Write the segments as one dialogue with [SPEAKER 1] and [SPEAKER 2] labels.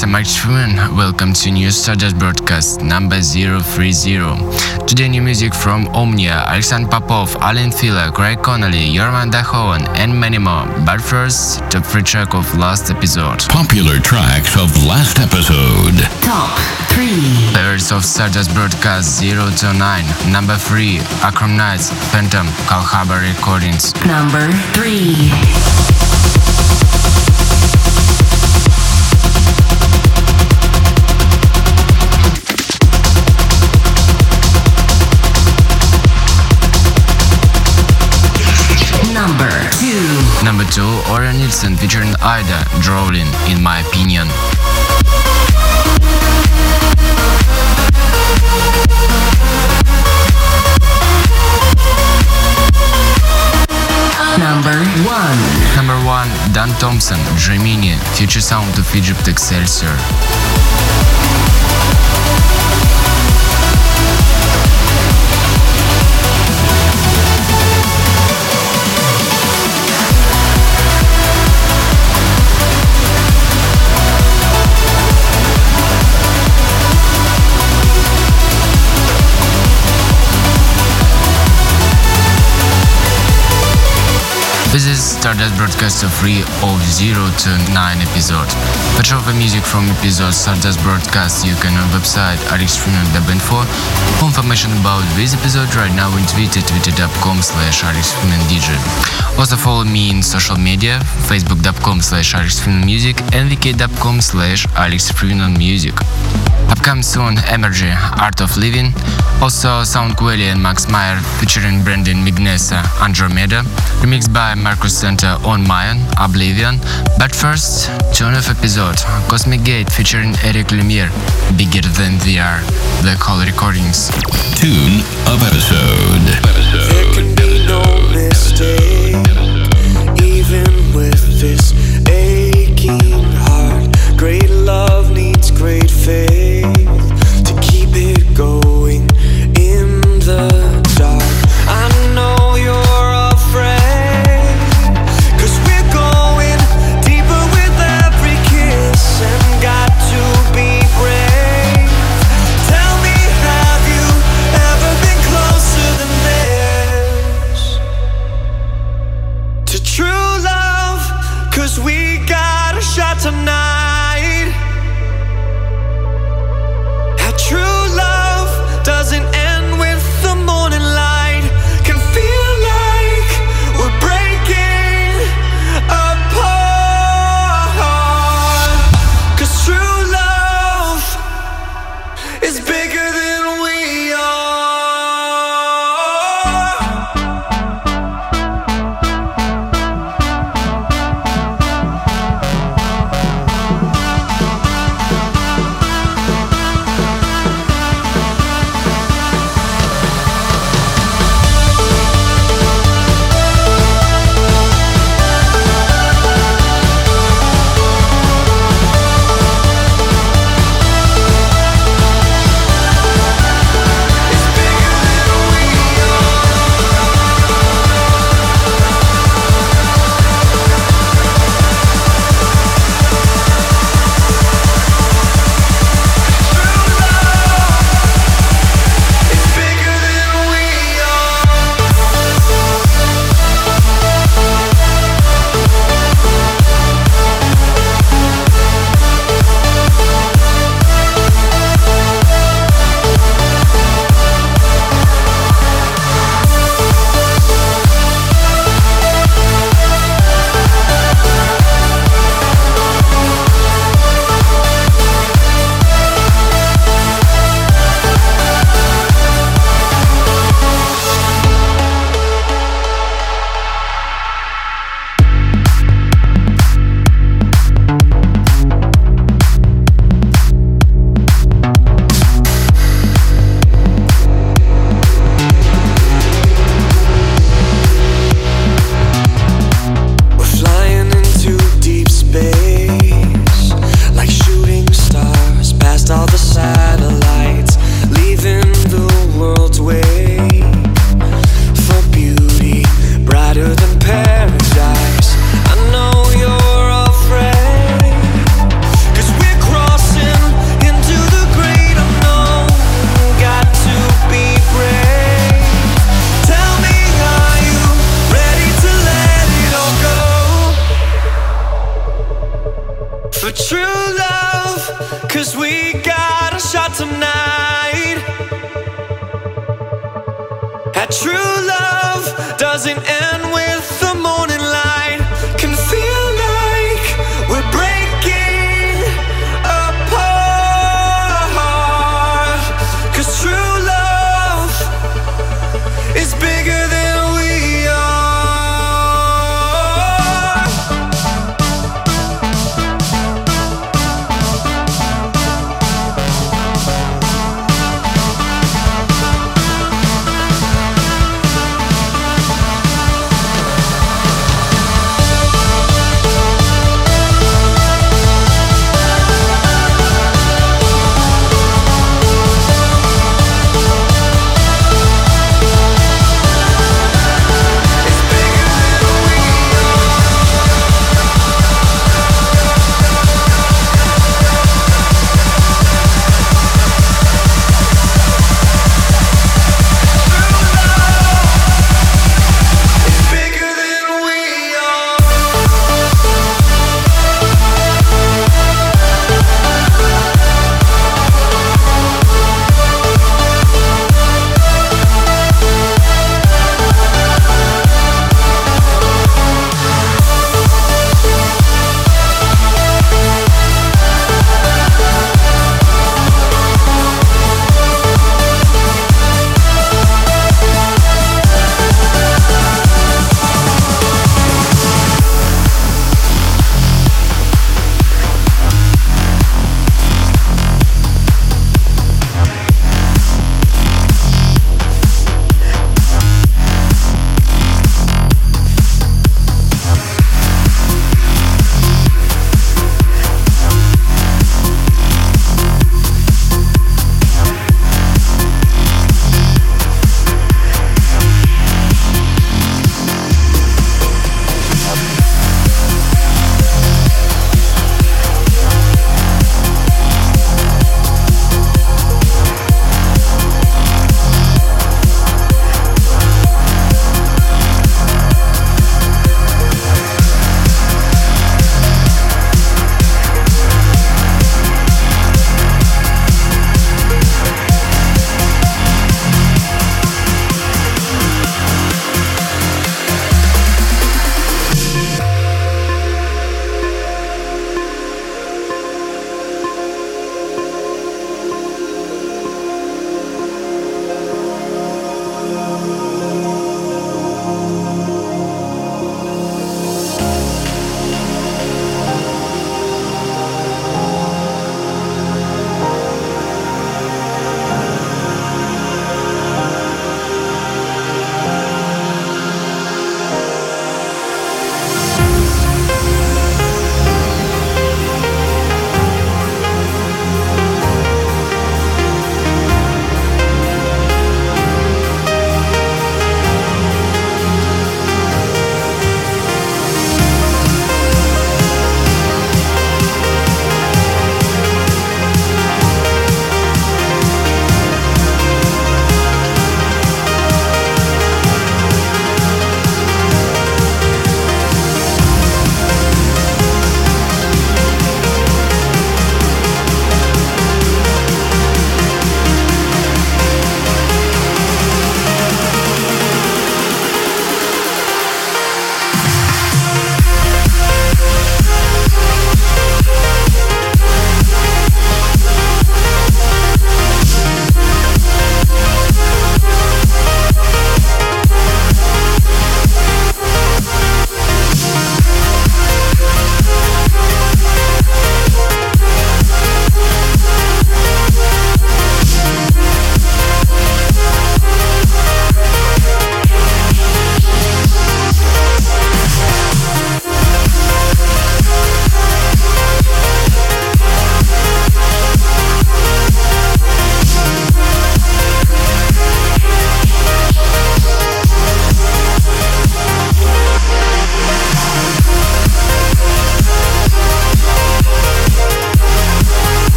[SPEAKER 1] Hey guys, I'm Mark Schwinn. Welcome to new Stardust broadcast number 030. Today new music from Omnia, Alexander Popov, Alan Fila, Craig Connelly, Yorman Dahoan, and many more. But first, top 3 track of last episode.
[SPEAKER 2] Popular tracks of last episode.
[SPEAKER 3] Top 3.
[SPEAKER 1] Favorites of Stardust broadcast 0 to 9. Number 3, Akron Nights, Phantom, Kalhaba Recordings.
[SPEAKER 3] Number 3. Number 2,
[SPEAKER 1] Ora Nilsson featuring Ida, Drawling, in my opinion.
[SPEAKER 3] Number 1.
[SPEAKER 1] Number 1, Dan Thompson, Dramini, future sound of Egypt Excelsior. Stardust Broadcast of 3 of 0 to 9 episode. Much of the music from episode Stardust Broadcast you can on website alexfreeman.info. For information about this episode right now in Twitter, twitter.com slash alexfreemandj. Also follow me in social media, facebook.com slash alexfreemanmusic and vk.com slash alexfreemanmusic. Upcoming soon, Emergy, Art of Living. Also, Sound Quelle and Max Meyer featuring Brandon Mignacca, Andromeda. Remixed by Marcus Center on Mayan, Oblivion. But first, tune of episode, Cosmic Gate featuring Eric Lumiere, Bigger Than VR, Black Hole Recordings.
[SPEAKER 2] Tune of episode.
[SPEAKER 4] There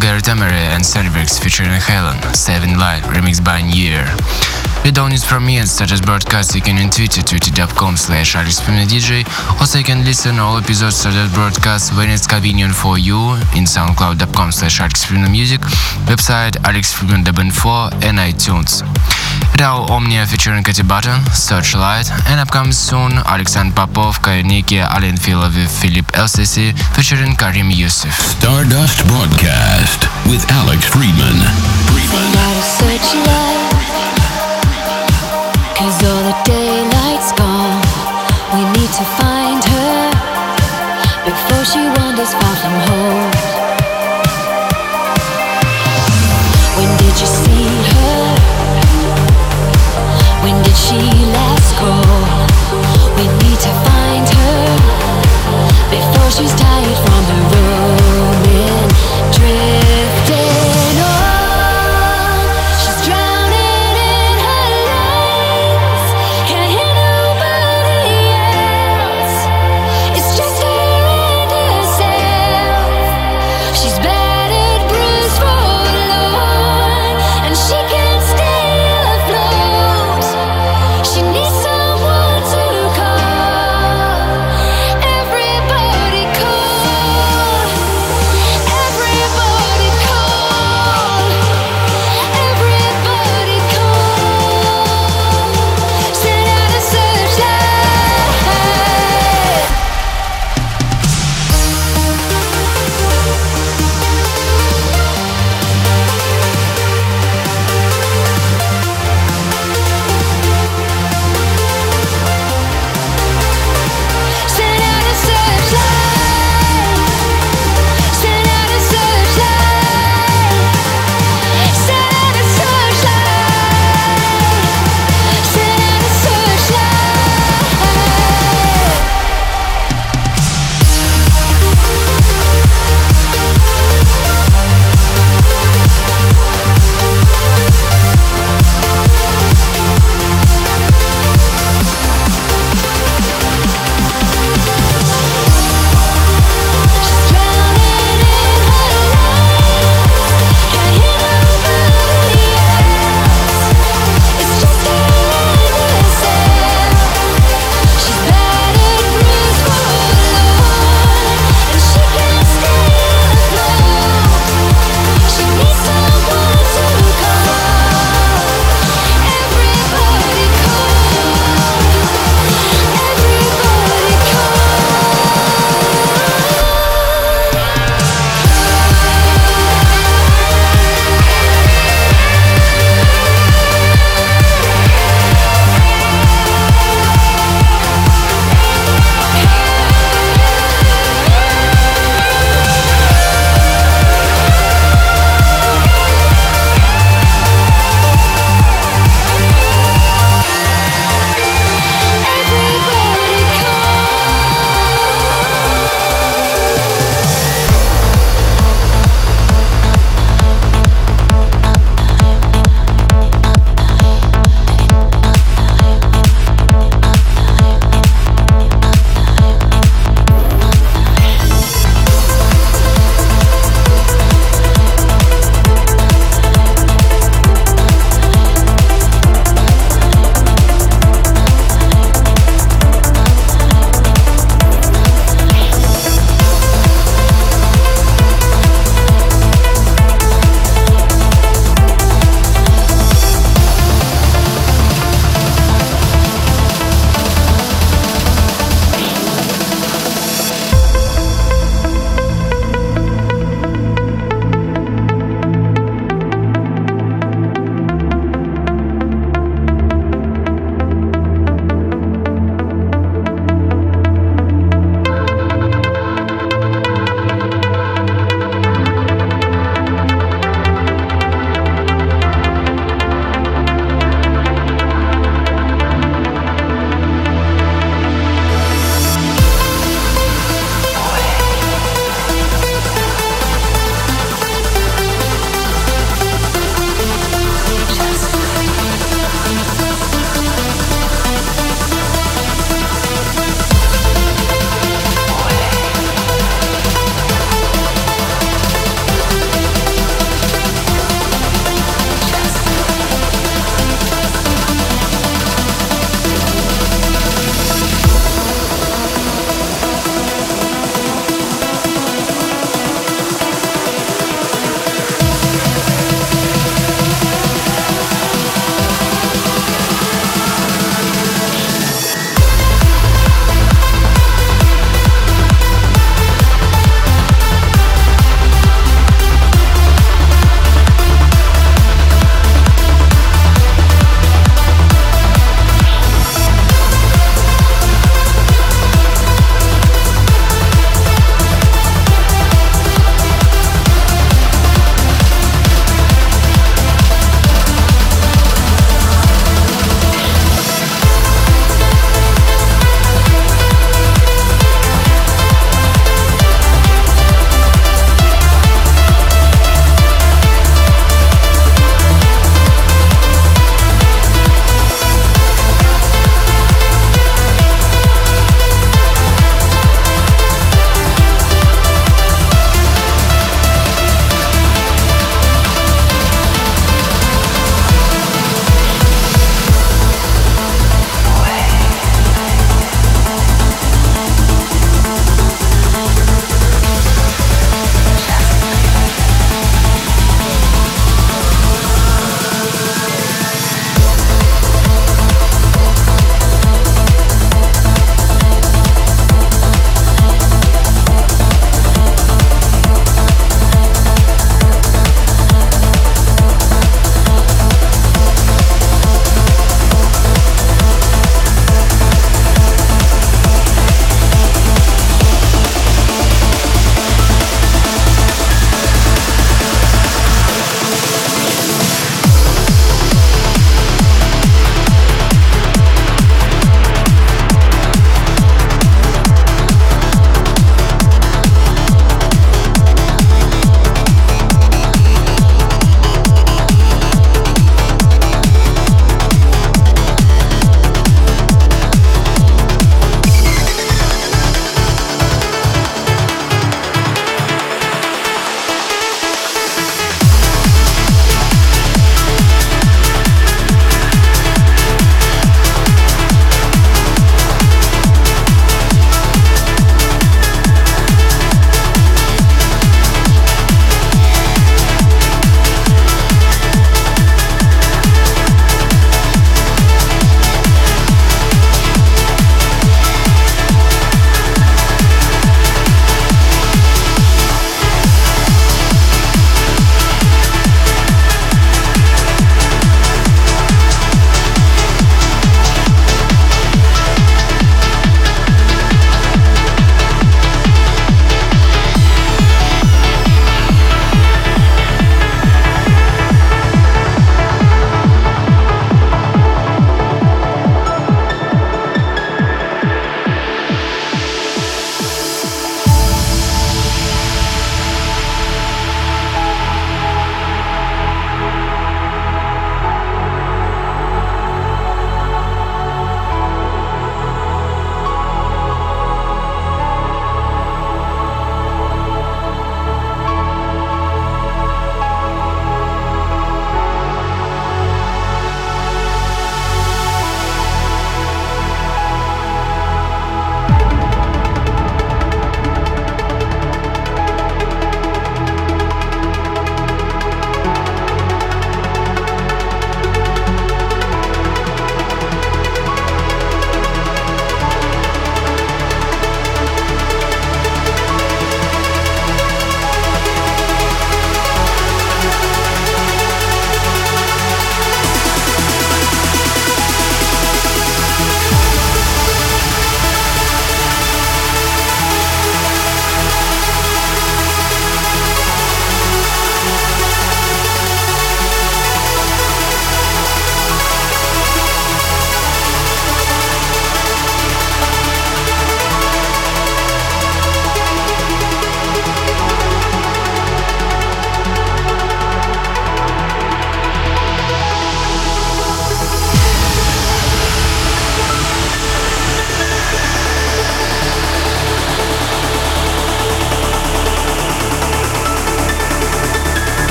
[SPEAKER 1] Garrett Emery and Cervix featuring Helen, Saving Light, remixed by Year. With all news from me and Stardust Broadcast, you can on Twitter, twitter.com slash DJ. Also you can listen all episodes Stardust Broadcast when it's convenient for you in soundcloud.com slash Music, website alexfreeman.info and iTunes. Now Omnia featuring Katy Button, Searchlight, and upcoming soon Alexander Popov, Kayaniki, Alien Fila with Philip LCC featuring Karim Yusuf.
[SPEAKER 2] Stardust Broadcast with Alex Freeman. Freeman.
[SPEAKER 5] Cause all the daylight's gone. We need to find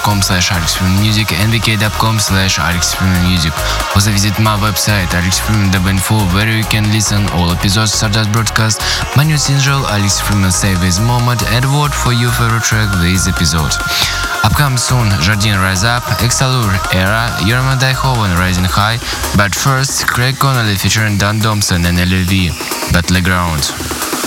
[SPEAKER 1] Facebook.com slash Music, NVK.com slash Music. Also visit my website alexfreeman.info where you can listen all episodes Stardust broadcast, my new single Alex Freeman Save This Moment and vote for your favorite track this episode. Upcoming soon, Jardine Rise Up, Exalur Era, Yerman Daihoven Rising High, but first, Craig Connelly featuring Dan Thompson and LLV, Battleground.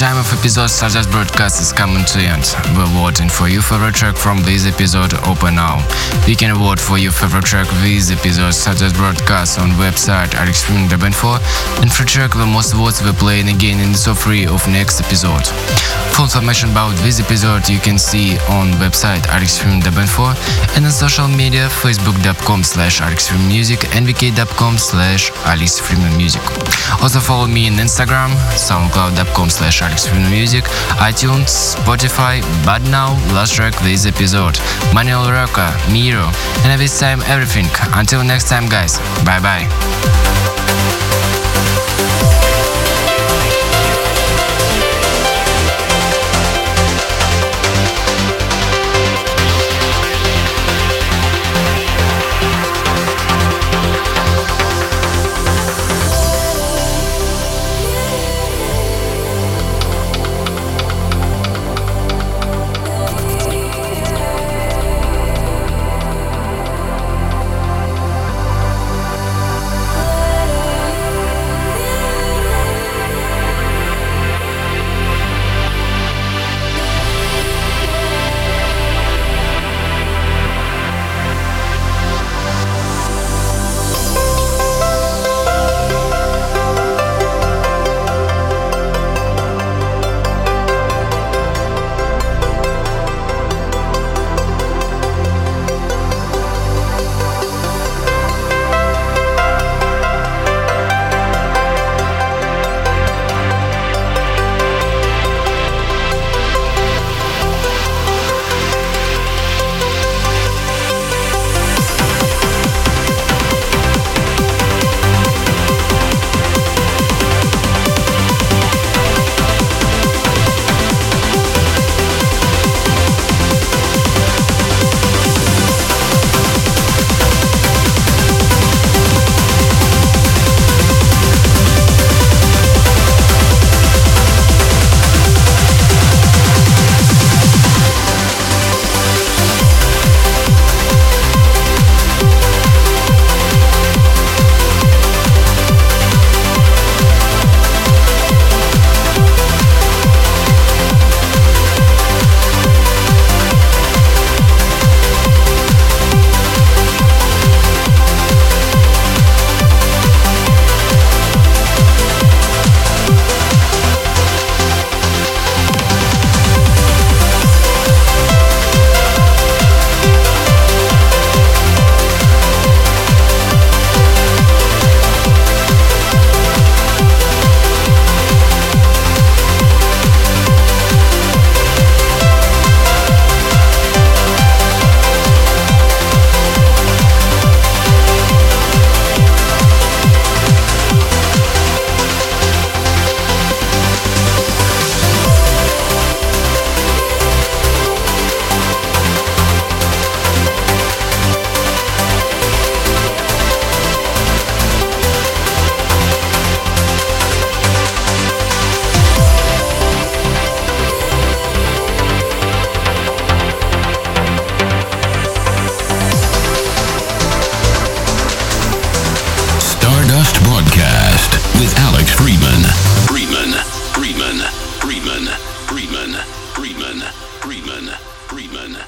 [SPEAKER 1] Time of episode Stardust broadcast is coming to end. We're voting for your favorite track from this episode open now. You can vote for your favorite track this episode Stardust broadcast on website rxfm.info and for track the most votes we're playing again in the top 3 of next episode. Full information about this episode you can see on website rxfm.info and on social media facebook.com slash rxfmmusic and vk.com slash alexfreemanmusic. Also follow me on Instagram, soundcloud.com slash alexfreemanmusic, iTunes, Spotify, but now last track this episode, Manuel Roca, Miro, and this time everything. Until next time guys, bye bye.